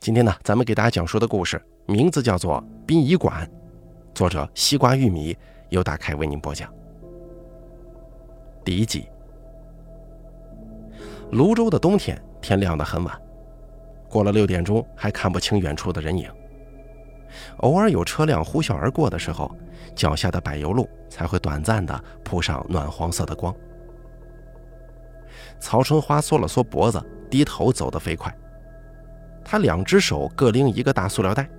今天呢，咱们给大家讲述的故事名字叫做《殡仪馆》，作者西瓜玉米由大开为您播讲。第一集。泸州的冬天，天亮得很晚，过了六点钟还看不清远处的人影。偶尔有车辆呼啸而过的时候，脚下的柏油路才会短暂地铺上暖黄色的光。曹春花缩了缩脖子，低头走得飞快。他两只手各拎一个大塑料袋，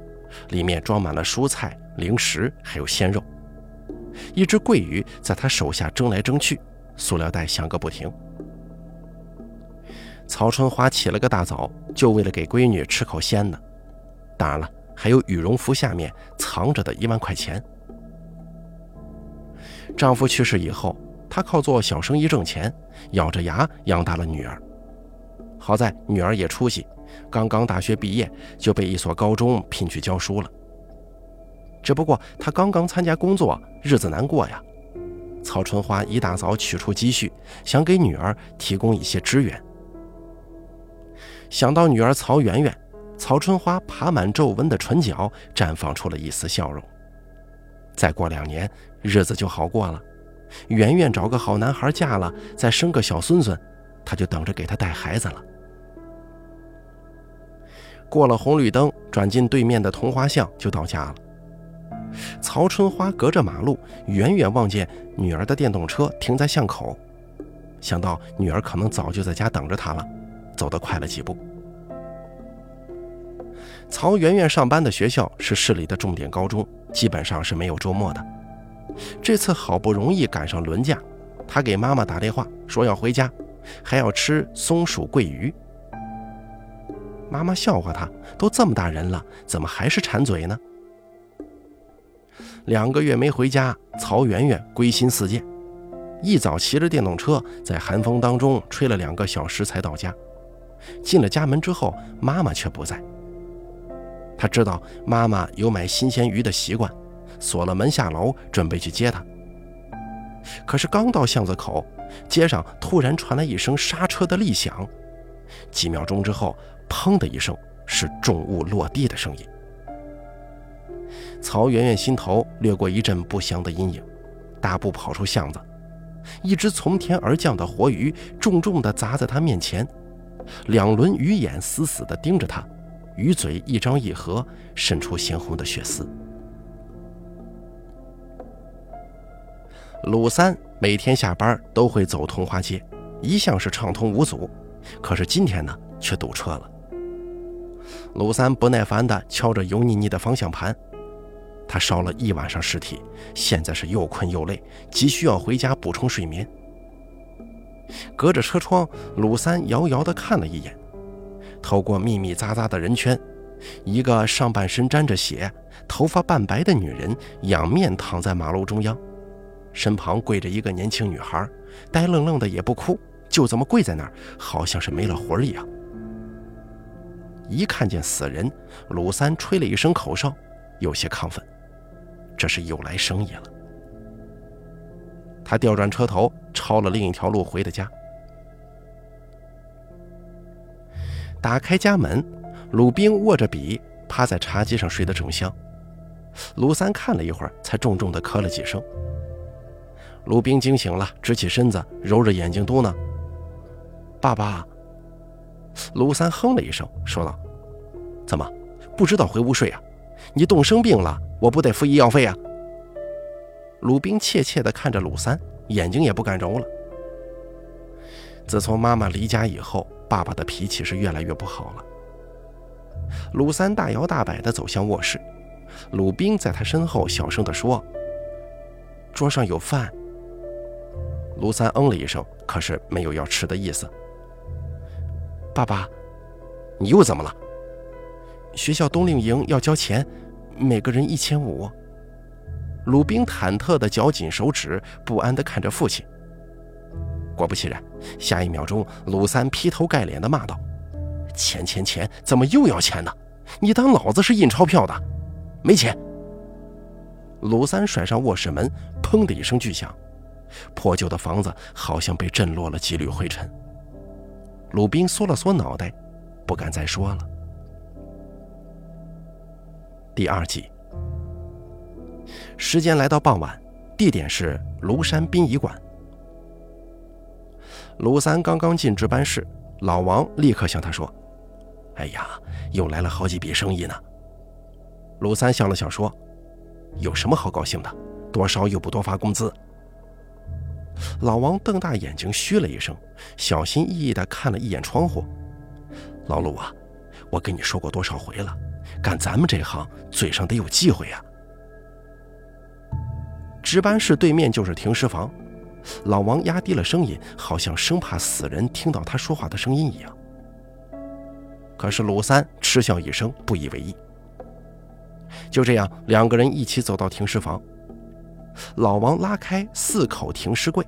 里面装满了蔬菜、零食，还有鲜肉。一只桂鱼在他手下争来争去，塑料袋响个不停。曹春花起了个大早，就为了给闺女吃口鲜的。当然了，还有羽绒服下面藏着的一万块钱。丈夫去世以后，她靠做小生意挣钱，咬着牙养大了女儿。好在女儿也出息。刚刚大学毕业就被一所高中聘去教书了。只不过他刚刚参加工作，日子难过呀。曹春花一大早取出积蓄，想给女儿提供一些支援。想到女儿曹媛媛，曹春花爬满皱纹的唇角绽放出了一丝笑容。再过两年，日子就好过了。媛媛找个好男孩嫁了，再生个小孙孙，他就等着给她带孩子了。过了红绿灯，转进对面的桐花巷，就到家了。曹春花隔着马路，远远望见女儿的电动车停在巷口，想到女儿可能早就在家等着她了，走得快了几步。曹媛媛上班的学校是市里的重点高中，基本上是没有周末的。这次好不容易赶上轮假，她给妈妈打电话说要回家，还要吃松鼠桂鱼。妈妈笑话他，都这么大人了，怎么还是馋嘴呢？两个月没回家，曹媛媛归心似箭，一早骑着电动车在寒风当中吹了两个小时才到家。进了家门之后，妈妈却不在。他知道妈妈有买新鲜鱼的习惯，锁了门下楼，准备去接她。可是刚到巷子口，街上突然传来一声刹车的厉响，几秒钟之后。砰的一声，是重物落地的声音。曹媛媛心头掠过一阵不祥的阴影，大步跑出巷子。一只从天而降的活鱼重重地砸在她面前，两轮鱼眼死死地盯着她，鱼嘴一张一合，渗出鲜红的血丝。鲁三每天下班都会走桐花街，一向是畅通无阻，可是今天呢，却堵车了。鲁三不耐烦地敲着油腻腻的方向盘，他烧了一晚上尸体，现在是又困又累，急需要回家补充睡眠。隔着车窗，鲁三遥遥地看了一眼，透过密密匝匝的人圈，一个上半身沾着血、头发半白的女人仰面躺在马路中央，身旁跪着一个年轻女孩，呆愣愣的也不哭，就这么跪在那儿，好像是没了魂儿一样。一看见死人，鲁三吹了一声口哨，有些亢奋，这是又来生意了。他调转车头，抄了另一条路回的家。打开家门，鲁冰握着笔，趴在茶几上睡得正香。鲁三看了一会儿，才重重的咳了几声。鲁冰惊醒了，直起身子，揉着眼睛嘟囔：“爸爸。”卢三哼了一声，说道：“怎么，不知道回屋睡啊？你冻生病了，我不得付医药费啊？”鲁冰怯怯地看着鲁三，眼睛也不敢揉了。自从妈妈离家以后，爸爸的脾气是越来越不好了。鲁三大摇大摆地走向卧室，鲁冰在他身后小声地说：“桌上有饭。”卢三嗯了一声，可是没有要吃的意思。爸爸，你又怎么了？学校冬令营要交钱，每个人一千五。鲁冰忐忑的绞紧手指，不安的看着父亲。果不其然，下一秒钟，鲁三劈头盖脸的骂道：“钱钱钱，怎么又要钱呢？你当老子是印钞票的？没钱！”鲁三甩上卧室门，砰的一声巨响，破旧的房子好像被震落了几缕灰尘。鲁宾缩了缩脑袋，不敢再说了。第二集。时间来到傍晚，地点是庐山殡仪馆。鲁三刚刚进值班室，老王立刻向他说：“哎呀，又来了好几笔生意呢。”鲁三笑了笑说：“有什么好高兴的？多少又不多发工资。”老王瞪大眼睛嘘了一声，小心翼翼地看了一眼窗户：“老鲁啊，我跟你说过多少回了，干咱们这行，嘴上得有忌讳呀。”值班室对面就是停尸房。老王压低了声音，好像生怕死人听到他说话的声音一样。可是鲁三嗤笑一声，不以为意。就这样，两个人一起走到停尸房。老王拉开四口停尸柜，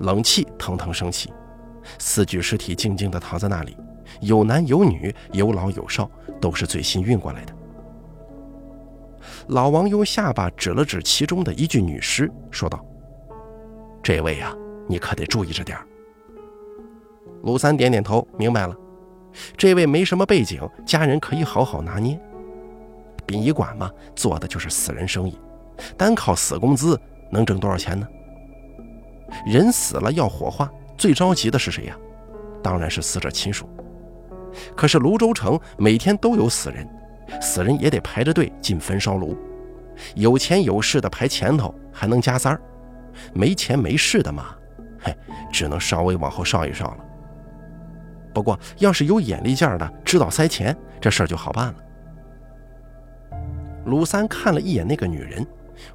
冷气腾腾升起，四具尸体静静地躺在那里，有男有女，有老有少，都是最新运过来的。老王用下巴指了指其中的一具女尸，说道。这位呀，你可得注意着点鲁三点点头，明白了。这位没什么背景，家人可以好好拿捏。殡仪馆嘛，做的就是死人生意，单靠死工资能挣多少钱呢？人死了要火化，最着急的是谁呀？当然是死者亲属。可是泸州城每天都有死人，死人也得排着队进焚烧炉。有钱有势的排前头，还能加塞儿。没钱没势的嘛，嘿，只能稍微往后稍一稍了。不过要是有眼力劲儿的，知道塞钱，这事儿就好办了。鲁三看了一眼那个女人，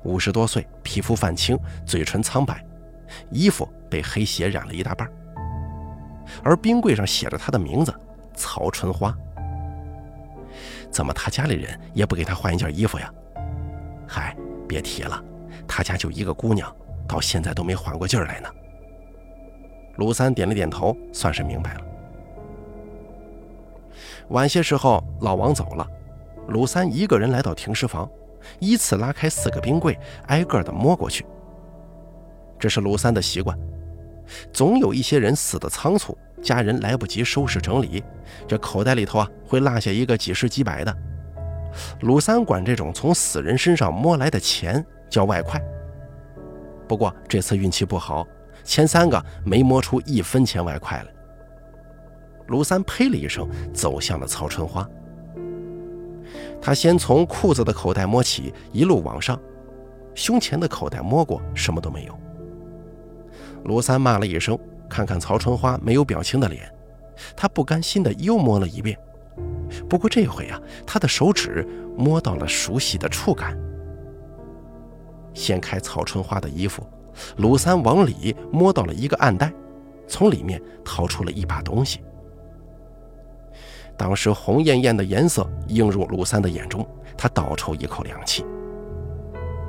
五十多岁，皮肤泛青，嘴唇苍白，衣服被黑血染了一大半，而冰柜上写着她的名字曹春花。怎么他家里人也不给她换一件衣服呀？嗨，别提了，他家就一个姑娘。到现在都没缓过劲儿来呢。卢三点了点头，算是明白了。晚些时候，老王走了，鲁三一个人来到停尸房，依次拉开四个冰柜，挨个的摸过去。这是鲁三的习惯，总有一些人死的仓促，家人来不及收拾整理，这口袋里头啊会落下一个几十几百的。鲁三管这种从死人身上摸来的钱叫外快。不过这次运气不好，前三个没摸出一分钱外快来。卢三呸了一声，走向了曹春花。他先从裤子的口袋摸起，一路往上，胸前的口袋摸过，什么都没有。卢三骂了一声，看看曹春花没有表情的脸，他不甘心的又摸了一遍。不过这回啊，他的手指摸到了熟悉的触感。掀开曹春花的衣服，鲁三往里摸到了一个暗袋，从里面掏出了一把东西。当时红艳艳的颜色映入鲁三的眼中，他倒抽一口凉气。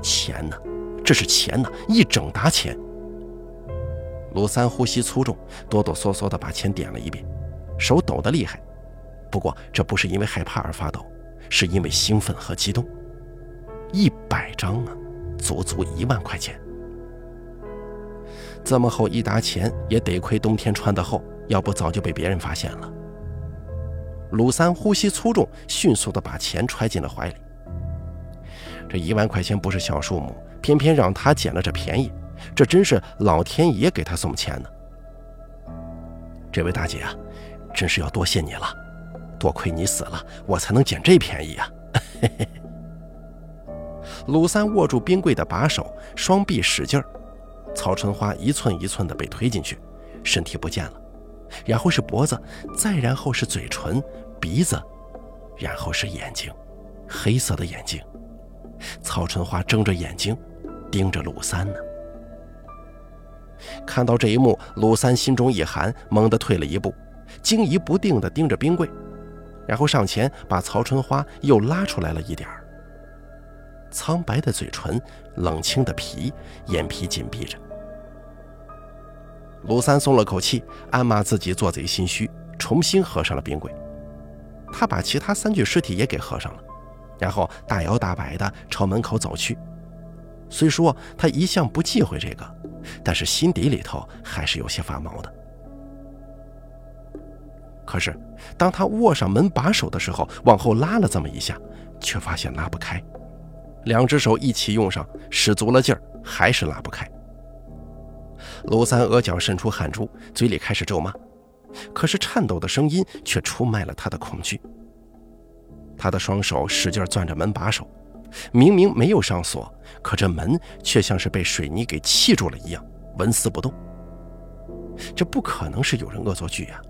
钱呢？这是钱呢！一整沓钱。鲁三呼吸粗重，哆哆嗦嗦地把钱点了一遍，手抖得厉害。不过这不是因为害怕而发抖，是因为兴奋和激动。一百张啊！足足一万块钱，这么厚一沓钱，也得亏冬天穿的厚，要不早就被别人发现了。鲁三呼吸粗重，迅速地把钱揣进了怀里。这一万块钱不是小数目，偏偏让他捡了这便宜，这真是老天爷给他送钱呢。这位大姐啊，真是要多谢你了，多亏你死了，我才能捡这便宜啊。嘿嘿。鲁三握住冰柜的把手，双臂使劲儿，曹春花一寸一寸地被推进去，身体不见了，然后是脖子，再然后是嘴唇、鼻子，然后是眼睛，黑色的眼睛。曹春花睁着眼睛，盯着鲁三呢。看到这一幕，鲁三心中一寒，猛地退了一步，惊疑不定地盯着冰柜，然后上前把曹春花又拉出来了一点儿。苍白的嘴唇，冷清的皮，眼皮紧闭着。卢三松了口气，暗骂自己做贼心虚，重新合上了冰柜。他把其他三具尸体也给合上了，然后大摇大摆地朝门口走去。虽说他一向不忌讳这个，但是心底里头还是有些发毛的。可是，当他握上门把手的时候，往后拉了这么一下。却发现拉不开，两只手一起用上，使足了劲儿，还是拉不开。鲁三额角渗出汗珠，嘴里开始咒骂，可是颤抖的声音却出卖了他的恐惧。他的双手使劲攥着门把手，明明没有上锁，可这门却像是被水泥给砌住了一样，纹丝不动。这不可能是有人恶作剧呀，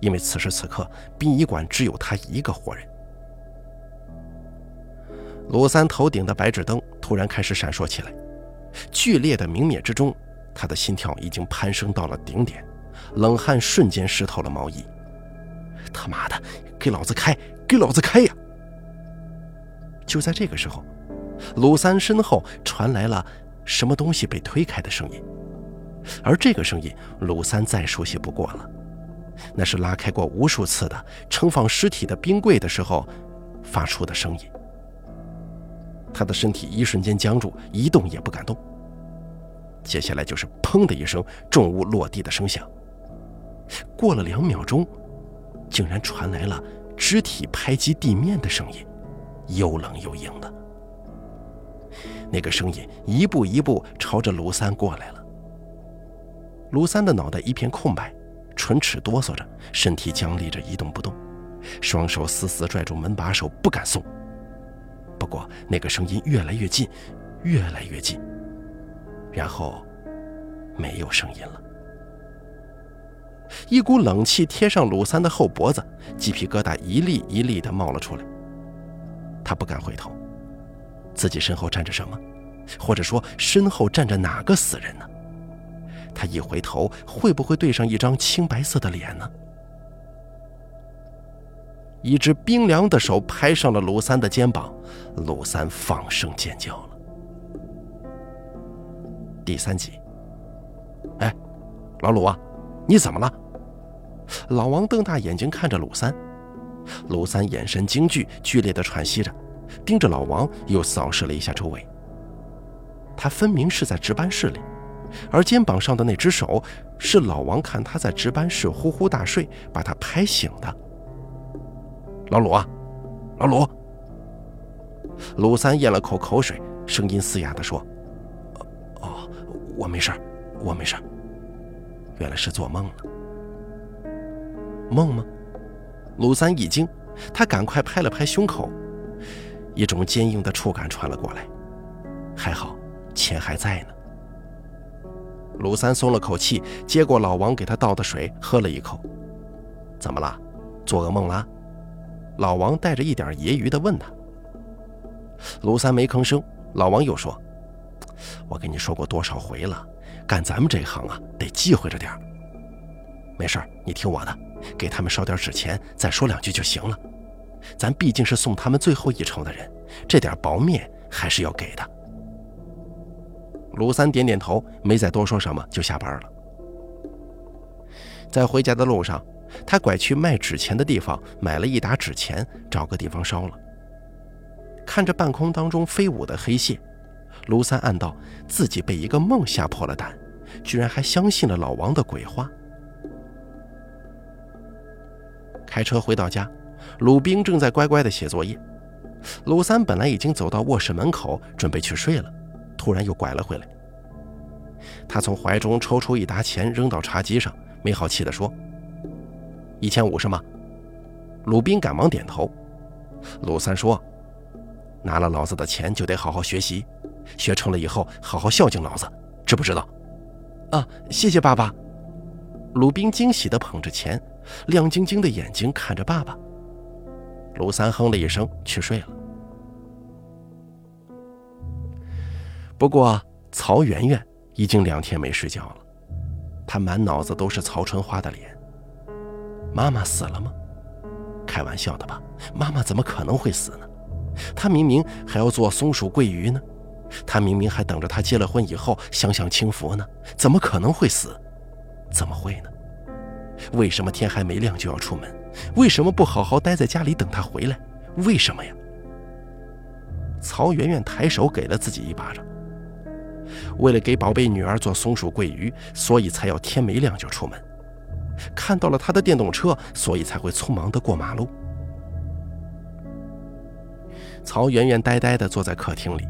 因为此时此刻殡仪馆只有他一个活人。鲁三头顶的白炽灯突然开始闪烁起来，剧烈的明灭之中，他的心跳已经攀升到了顶点，冷汗瞬间湿透了毛衣。他妈的，给老子开！给老子开呀！就在这个时候，鲁三身后传来了什么东西被推开的声音，而这个声音鲁三再熟悉不过了，那是拉开过无数次的盛放尸体的冰柜的时候发出的声音。他的身体一瞬间僵住，一动也不敢动。接下来就是“砰”的一声重物落地的声响。过了两秒钟，竟然传来了肢体拍击地面的声音，又冷又硬的。那个声音一步一步朝着卢三过来了。卢三的脑袋一片空白，唇齿哆嗦着，身体僵立着一动不动，双手死死拽住门把手，不敢松。不过，那个声音越来越近，越来越近，然后没有声音了。一股冷气贴上鲁三的后脖子，鸡皮疙瘩一粒一粒的冒了出来。他不敢回头，自己身后站着什么，或者说身后站着哪个死人呢？他一回头，会不会对上一张青白色的脸呢？一只冰凉的手拍上了鲁三的肩膀，鲁三放声尖叫了。第三集，哎，老鲁啊，你怎么了？老王瞪大眼睛看着鲁三，鲁三眼神惊惧，剧烈的喘息着，盯着老王，又扫视了一下周围。他分明是在值班室里，而肩膀上的那只手，是老王看他在值班室呼呼大睡，把他拍醒的。老鲁啊，老鲁！鲁三咽了口口水，声音嘶哑地说：“，我没事我没事原来是做梦了。梦吗？”鲁三一惊，他赶快拍了拍胸口，一种坚硬的触感传了过来。还好，钱还在呢。鲁三松了口气，接过老王给他倒的水，喝了一口。怎么了？做噩梦了？老王带着一点揶揄的问他：“卢三没吭声。”老王又说：“我跟你说过多少回了，干咱们这行啊，得忌讳着点儿没事儿你听我的，给他们烧点纸钱，再说两句就行了。咱毕竟是送他们最后一程的人，这点薄面还是要给的。”卢三点点头，没再多说什么，就下班了。在回家的路上。他拐去卖纸钱的地方，买了一沓纸钱，找个地方烧了。看着半空当中飞舞的黑蟹，卢三暗道自己被一个梦吓破了胆，居然还相信了老王的鬼话。开车回到家，鲁冰正在乖乖的写作业。鲁三本来已经走到卧室门口，准备去睡了，突然又拐了回来。他从怀中抽出一沓钱，扔到茶几上，没好气地说。一千五是吗？鲁冰赶忙点头。鲁三说：“拿了老子的钱就得好好学习，学成了以后好好孝敬老子，知不知道？”啊，谢谢爸爸。鲁宾惊喜地捧着钱，亮晶晶的眼睛看着爸爸。鲁三哼了一声，去睡了。不过曹媛媛已经两天没睡觉了，她满脑子都是曹春花的脸。妈妈死了吗？开玩笑的吧！妈妈怎么可能会死呢？她明明还要做松鼠桂鱼呢，她明明还等着他结了婚以后享享清福呢，怎么可能会死？怎么会呢？为什么天还没亮就要出门？为什么不好好待在家里等他回来？为什么呀？曹媛媛抬手给了自己一巴掌。为了给宝贝女儿做松鼠桂鱼，所以才要天没亮就出门。看到了他的电动车，所以才会匆忙的过马路。曹媛媛呆呆地坐在客厅里，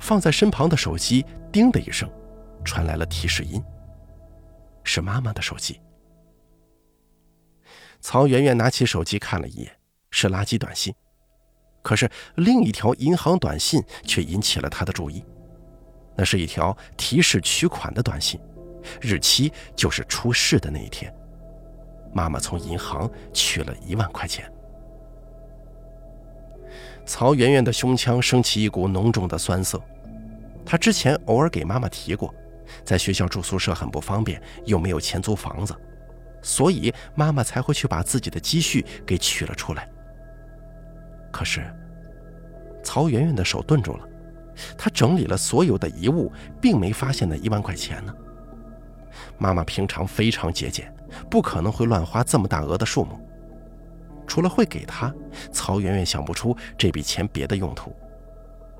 放在身旁的手机“叮”的一声，传来了提示音。是妈妈的手机。曹媛媛拿起手机看了一眼，是垃圾短信。可是另一条银行短信却引起了她的注意，那是一条提示取款的短信，日期就是出事的那一天。妈妈从银行取了一万块钱。曹媛媛的胸腔升起一股浓重的酸涩，她之前偶尔给妈妈提过。在学校住宿舍很不方便，又没有钱租房子，所以妈妈才会去把自己的积蓄给取了出来。可是，曹媛媛的手顿住了，她整理了所有的遗物，并没发现那一万块钱呢。妈妈平常非常节俭，不可能会乱花这么大额的数目。除了会给他，曹媛媛想不出这笔钱别的用途。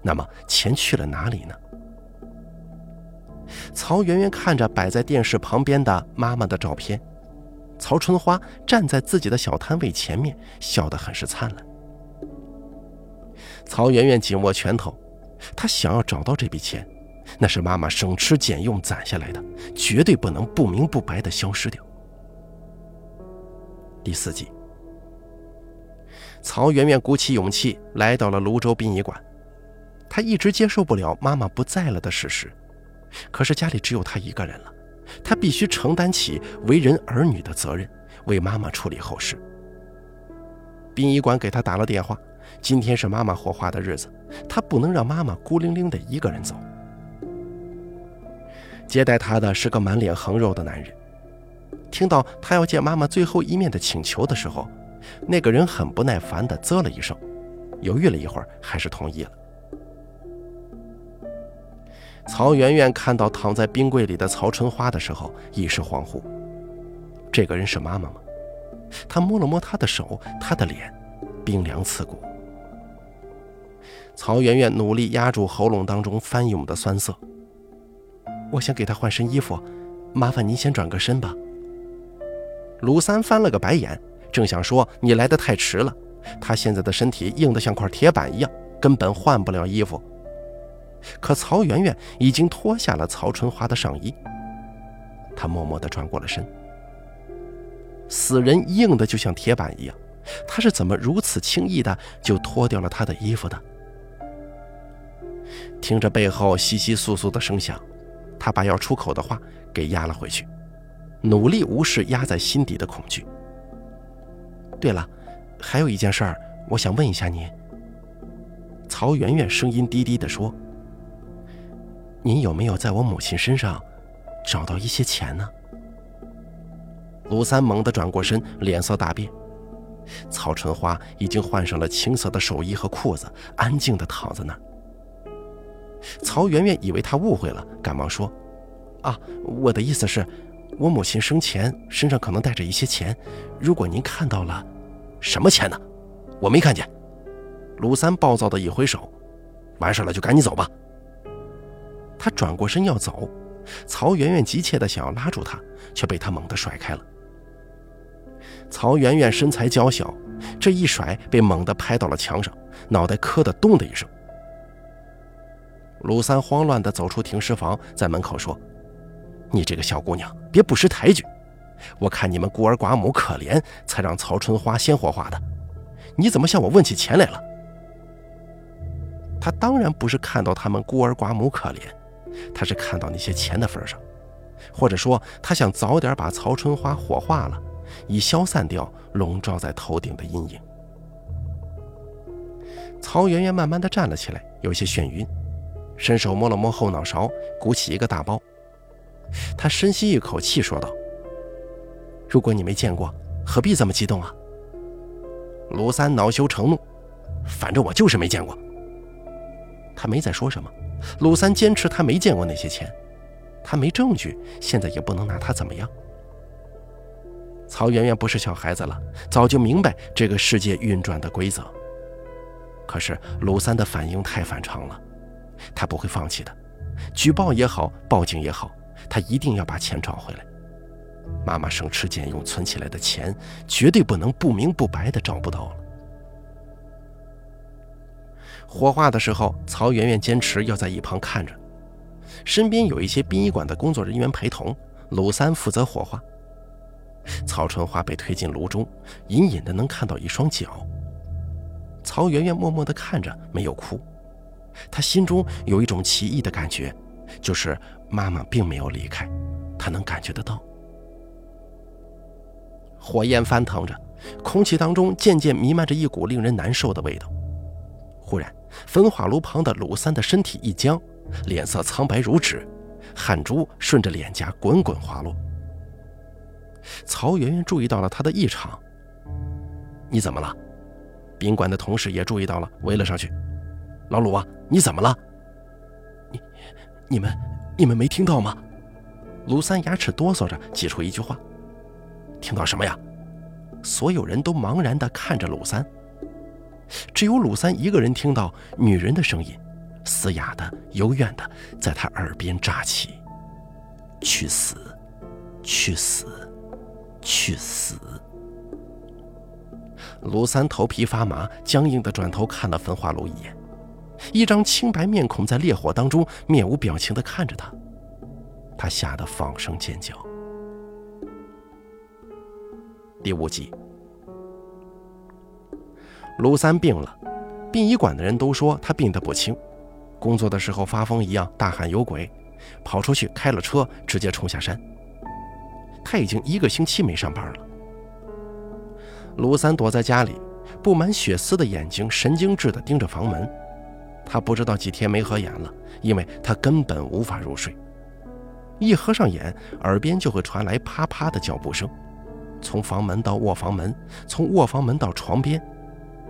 那么，钱去了哪里呢？曹媛媛看着摆在电视旁边的妈妈的照片，曹春花站在自己的小摊位前面，笑得很是灿烂。曹媛媛紧握拳头，她想要找到这笔钱，那是妈妈省吃俭用攒下来的，绝对不能不明不白的消失掉。第四集，曹媛媛鼓起勇气来到了泸州殡仪馆，她一直接受不了妈妈不在了的事实。可是家里只有她一个人了，她必须承担起为人儿女的责任，为妈妈处理后事。殡仪馆给他打了电话，今天是妈妈火化的日子，他不能让妈妈孤零零的一个人走。接待他的是个满脸横肉的男人，听到他要见妈妈最后一面的请求的时候，那个人很不耐烦地啧了一声，犹豫了一会儿，还是同意了。曹媛媛看到躺在冰柜里的曹春花的时候，一时恍惚。这个人是妈妈吗？她摸了摸她的手，她的脸冰凉刺骨。曹媛媛努力压住喉咙当中翻涌的酸涩。我想给她换身衣服，麻烦您先转个身吧。卢三翻了个白眼，正想说你来的太迟了，他现在的身体硬得像块铁板一样，根本换不了衣服。可曹媛媛已经脱下了曹春花的上衣，她默默地转过了身。死人硬的就像铁板一样，她是怎么如此轻易的就脱掉了他的衣服的？听着背后窸窸窣窣的声响，她把要出口的话给压了回去，努力无视压在心底的恐惧。对了，还有一件事儿，我想问一下您。曹媛媛声音低低地说。您有没有在我母亲身上找到一些钱呢？卢三猛地转过身，脸色大变。曹春花已经换上了青色的寿衣和裤子，安静地躺在那儿。曹媛媛以为他误会了，赶忙说：“啊，我的意思是，我母亲生前身上可能带着一些钱，如果您看到了，什么钱呢？我没看见。”卢三暴躁的一挥手：“完事了就赶紧走吧。”他转过身要走，曹媛媛急切的想要拉住他，却被他猛地甩开了。曹媛媛身材娇小，这一甩被猛地拍到了墙上，脑袋磕得咚的一声。鲁三慌乱的走出停尸房，在门口说：“你这个小姑娘，别不识抬举！我看你们孤儿寡母可怜，才让曹春花先火化的。你怎么向我问起钱来了？”他当然不是看到他们孤儿寡母可怜。他是看到那些钱的份上，或者说他想早点把曹春花火化了，以消散掉笼罩在头顶的阴影。曹媛媛慢慢的站了起来，有些眩晕，伸手摸了摸后脑勺，鼓起一个大包。他深吸一口气，说道：“如果你没见过，何必这么激动啊？”卢三恼羞成怒：“反正我就是没见过。”他没再说什么。鲁三坚持他没见过那些钱，他没证据，现在也不能拿他怎么样。曹媛媛不是小孩子了，早就明白这个世界运转的规则。可是鲁三的反应太反常了，他不会放弃的，举报也好，报警也好，他一定要把钱找回来。妈妈省吃俭用存起来的钱，绝对不能不明不白的找不到了。火化的时候，曹媛媛坚持要在一旁看着，身边有一些殡仪馆的工作人员陪同。鲁三负责火化。曹春花被推进炉中，隐隐的能看到一双脚。曹媛媛默默的看着，没有哭。她心中有一种奇异的感觉，就是妈妈并没有离开，她能感觉得到。火焰翻腾着，空气当中渐渐弥漫着一股令人难受的味道。忽然，焚化炉旁的鲁三的身体一僵，脸色苍白如纸，汗珠顺着脸颊滚滚滑落。曹媛媛注意到了他的异常。你怎么了？宾馆的同事也注意到了，围了上去。老鲁啊，你怎么了？你、你们、你们没听到吗？鲁三牙齿哆嗦着挤出一句话。听到什么呀？所有人都茫然地看着鲁三。只有鲁三一个人听到女人的声音，嘶哑的、幽怨的，在他耳边炸起：“去死，去死，去死！”鲁三头皮发麻，僵硬的转头看了焚化炉一眼，一张清白面孔在烈火当中面无表情的看着他，他吓得放声尖叫。第五集。卢三病了，殡仪馆的人都说他病得不轻，工作的时候发疯一样大喊有鬼，跑出去开了车直接冲下山。他已经一个星期没上班了。卢三躲在家里，布满血丝的眼睛神经质地盯着房门。他不知道几天没合眼了，因为他根本无法入睡。一合上眼，耳边就会传来啪啪的脚步声，从房门到卧房门，从卧房门到床边。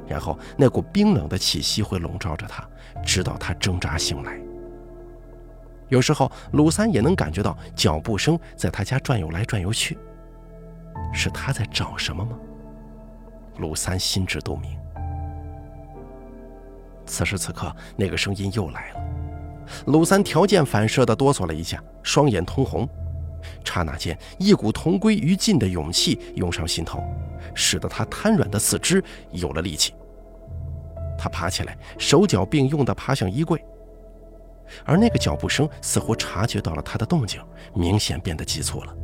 然后那股冰冷的气息会笼罩着他，直到他挣扎醒来。有时候鲁三也能感觉到脚步声在他家转悠来转悠去。是他在找什么吗？鲁三心知肚明。此时此刻，那个声音又来了。鲁三条件反射地哆嗦了一下，双眼通红。刹那间，一股同归于尽的勇气涌上心头。使得他瘫软的四肢有了力气。他爬起来，手脚并用地爬向衣柜，而那个脚步声似乎察觉到了他的动静，明显变得急促了。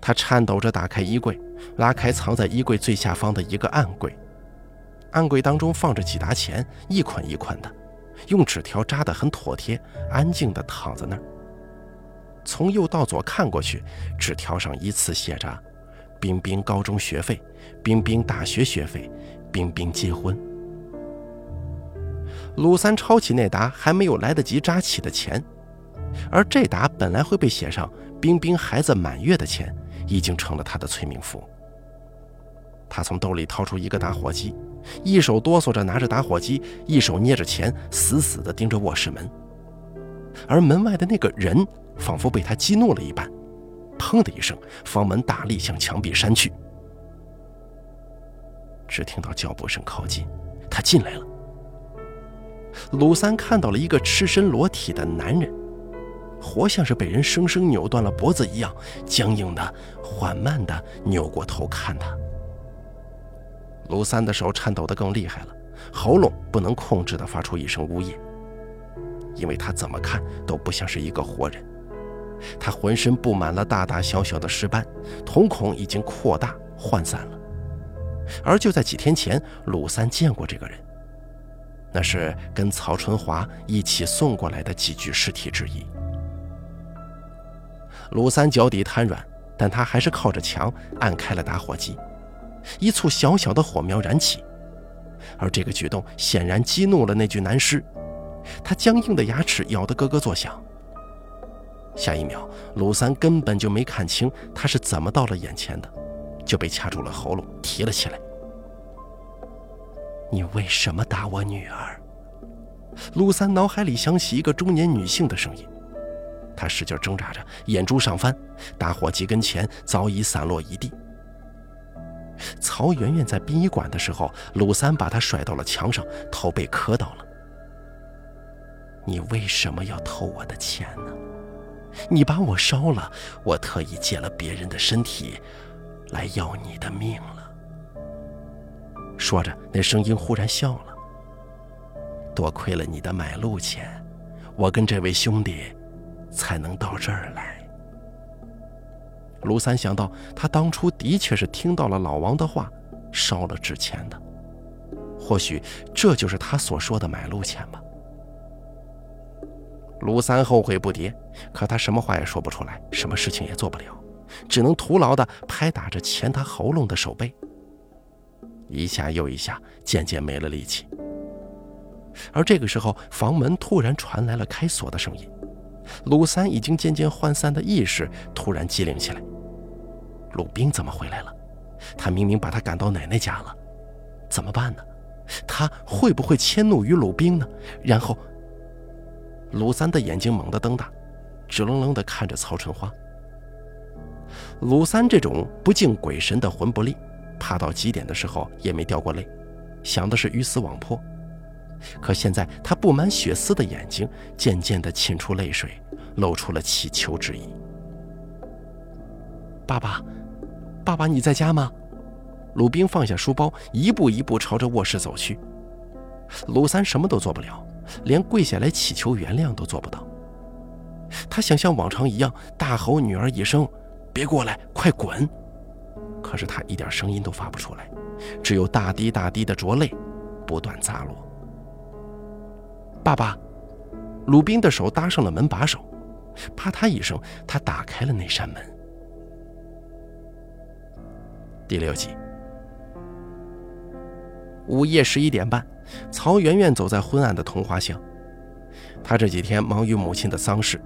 他颤抖着打开衣柜，拉开藏在衣柜最下方的一个暗柜，暗柜当中放着几沓钱，一捆一捆的，用纸条扎得很妥帖，安静地躺在那儿。从右到左看过去，纸条上依次写着。冰冰高中学费，冰冰大学学费，冰冰结婚。鲁三抄起那沓还没有来得及扎起的钱，而这沓本来会被写上“冰冰孩子满月”的钱，已经成了他的催命符。他从兜里掏出一个打火机，一手哆嗦着拿着打火机，一手捏着钱，死死地盯着卧室门。而门外的那个人，仿佛被他激怒了一般。砰的一声，房门大力向墙壁扇去。只听到脚步声靠近，他进来了。鲁三看到了一个赤身裸体的男人，活像是被人生生扭断了脖子一样，僵硬的、缓慢的扭过头看他。鲁三的手颤抖得更厉害了，喉咙不能控制的发出一声呜咽，因为他怎么看都不像是一个活人。他浑身布满了大大小小的尸斑，瞳孔已经扩大涣散了。而就在几天前，鲁三见过这个人，那是跟曹春华一起送过来的几具尸体之一。鲁三脚底瘫软，但他还是靠着墙按开了打火机，一簇小小的火苗燃起，而这个举动显然激怒了那具男尸，他僵硬的牙齿咬得咯咯作响。下一秒，鲁三根本就没看清他是怎么到了眼前的，就被掐住了喉咙，提了起来。你为什么打我女儿？鲁三脑海里响起一个中年女性的声音，他使劲挣扎着，眼珠上翻，打火机跟前早已散落一地。曹媛媛在殡仪馆的时候，鲁三把她甩到了墙上，头被磕到了。你为什么要偷我的钱呢？你把我烧了，我特意借了别人的身体，来要你的命了。说着，那声音忽然笑了，多亏了你的买路钱，我跟这位兄弟才能到这儿来。”卢三想到，他当初的确是听到了老王的话，烧了纸钱的。或许这就是他所说的买路钱吧。卢三后悔不迭，可他什么话也说不出来，什么事情也做不了，只能徒劳地拍打着钳他喉咙的手背，一下又一下，渐渐没了力气。而这个时候，房门突然传来了开锁的声音，鲁三已经渐渐涣散的意识突然机灵起来：鲁冰怎么回来了？他明明把他赶到奶奶家了，怎么办呢？他会不会迁怒于鲁冰呢？然后，鲁三的眼睛猛地瞪大，直愣愣地看着曹春花。鲁三这种不敬鬼神的魂不吝，怕到极点的时候也没掉过泪，想的是鱼死网破。可现在他布满血丝的眼睛渐渐地沁出泪水，露出了乞求之意。爸爸，爸爸，你在家吗？鲁冰放下书包，一步一步朝着卧室走去。鲁三什么都做不了，连跪下来祈求原谅都做不到。他想像往常一样大吼女儿一声：“别过来，快滚！”可是他一点声音都发不出来，只有大滴大滴的浊泪不断砸落。爸爸，鲁宾的手搭上了门把手，啪嗒一声，他打开了那扇门。第六集。午夜十一点半，曹媛媛走在昏暗的桐花巷。她这几天忙于母亲的丧事，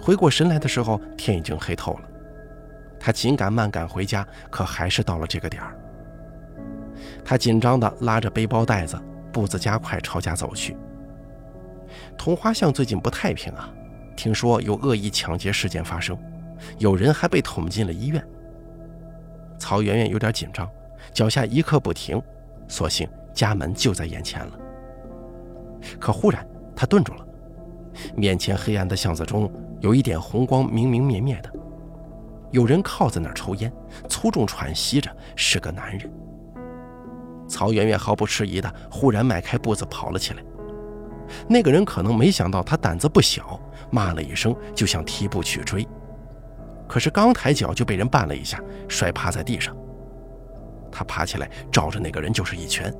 回过神来的时候，天已经黑透了。她紧赶慢赶回家，可还是到了这个点儿。她紧张地拉着背包带子，步子加快朝家走去。桐花巷最近不太平啊，听说有恶意抢劫事件发生，有人还被捅进了医院。曹媛媛有点紧张，脚下一刻不停。所幸家门就在眼前了，可忽然他顿住了。面前黑暗的巷子中有一点红光，明明灭灭的。有人靠在那儿抽烟，粗重喘息着，是个男人。曹媛媛毫不迟疑的忽然迈开步子跑了起来。那个人可能没想到他胆子不小，骂了一声就想提步去追，可是刚抬脚就被人绊了一下，摔趴在地上。他爬起来，照着那个人就是一拳。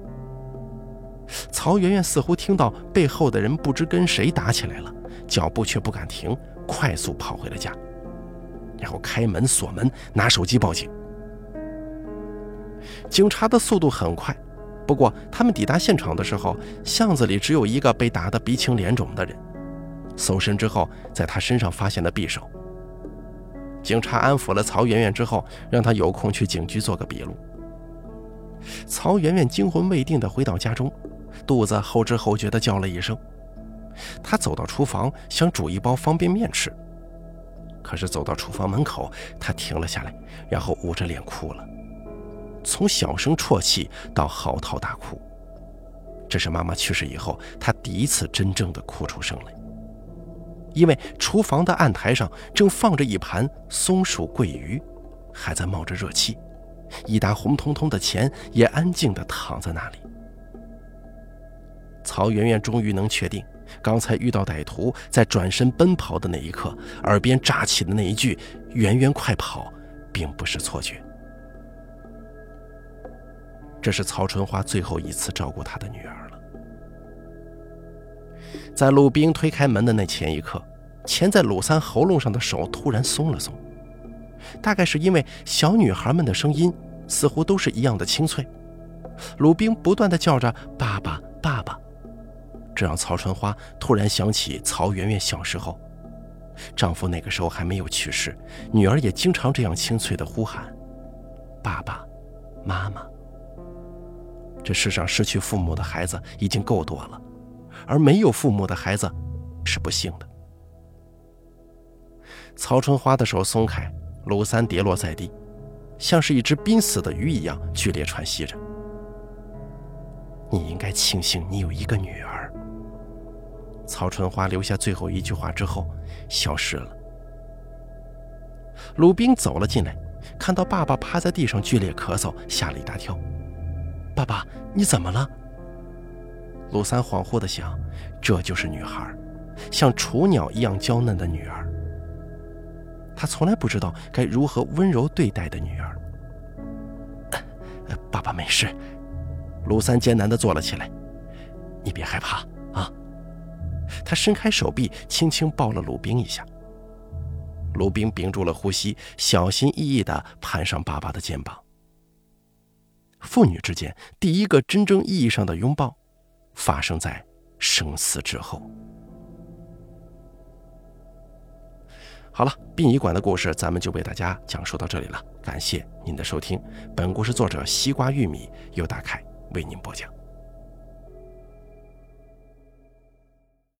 曹媛媛似乎听到背后的人不知跟谁打起来了，脚步却不敢停，快速跑回了家，然后开门锁门，拿手机报警。警察的速度很快，不过他们抵达现场的时候，巷子里只有一个被打得鼻青脸肿的人。搜身之后，在他身上发现了匕首。警察安抚了曹媛媛之后，让她有空去警局做个笔录。曹媛媛惊魂未定地回到家中，肚子后知后觉地叫了一声。他走到厨房，想煮一包方便面吃，可是走到厨房门口，他停了下来，然后捂着脸哭了，从小声啜泣到嚎啕大哭。这是妈妈去世以后，他第一次真正的哭出声来。因为厨房的案台上正放着一盘松鼠桂鱼，还在冒着热气。一沓红彤彤的钱也安静地躺在那里。曹媛媛终于能确定，刚才遇到歹徒在转身奔跑的那一刻，耳边炸起的那一句“媛媛快跑”，并不是错觉。这是曹春花最后一次照顾她的女儿了。在鲁冰推开门的那前一刻，钳在鲁三喉咙上的手突然松了松。大概是因为小女孩们的声音似乎都是一样的清脆，鲁冰不断的叫着“爸爸，爸爸”，这让曹春花突然想起曹媛媛小时候，丈夫那个时候还没有去世，女儿也经常这样清脆的呼喊“爸爸，妈妈”。这世上失去父母的孩子已经够多了，而没有父母的孩子是不幸的。曹春花的手松开。鲁三跌落在地，像是一只濒死的鱼一样剧烈喘息着。你应该庆幸你有一个女儿。曹春花留下最后一句话之后，消失了。鲁冰走了进来，看到爸爸趴在地上剧烈咳嗽，吓了一大跳。爸爸，你怎么了？鲁三恍惚地想，这就是女孩，像雏鸟一样娇嫩的女儿。他从来不知道该如何温柔对待的女儿。爸爸没事。鲁三艰难地坐了起来。你别害怕！他伸开手臂，轻轻抱了鲁冰一下。鲁冰屏住了呼吸，小心翼翼地攀上爸爸的肩膀。父女之间第一个真正意义上的拥抱，发生在生死之后。好了，殡仪馆的故事咱们就为大家讲述到这里了，感谢您的收听。本故事作者西瓜玉米由大凯为您播讲。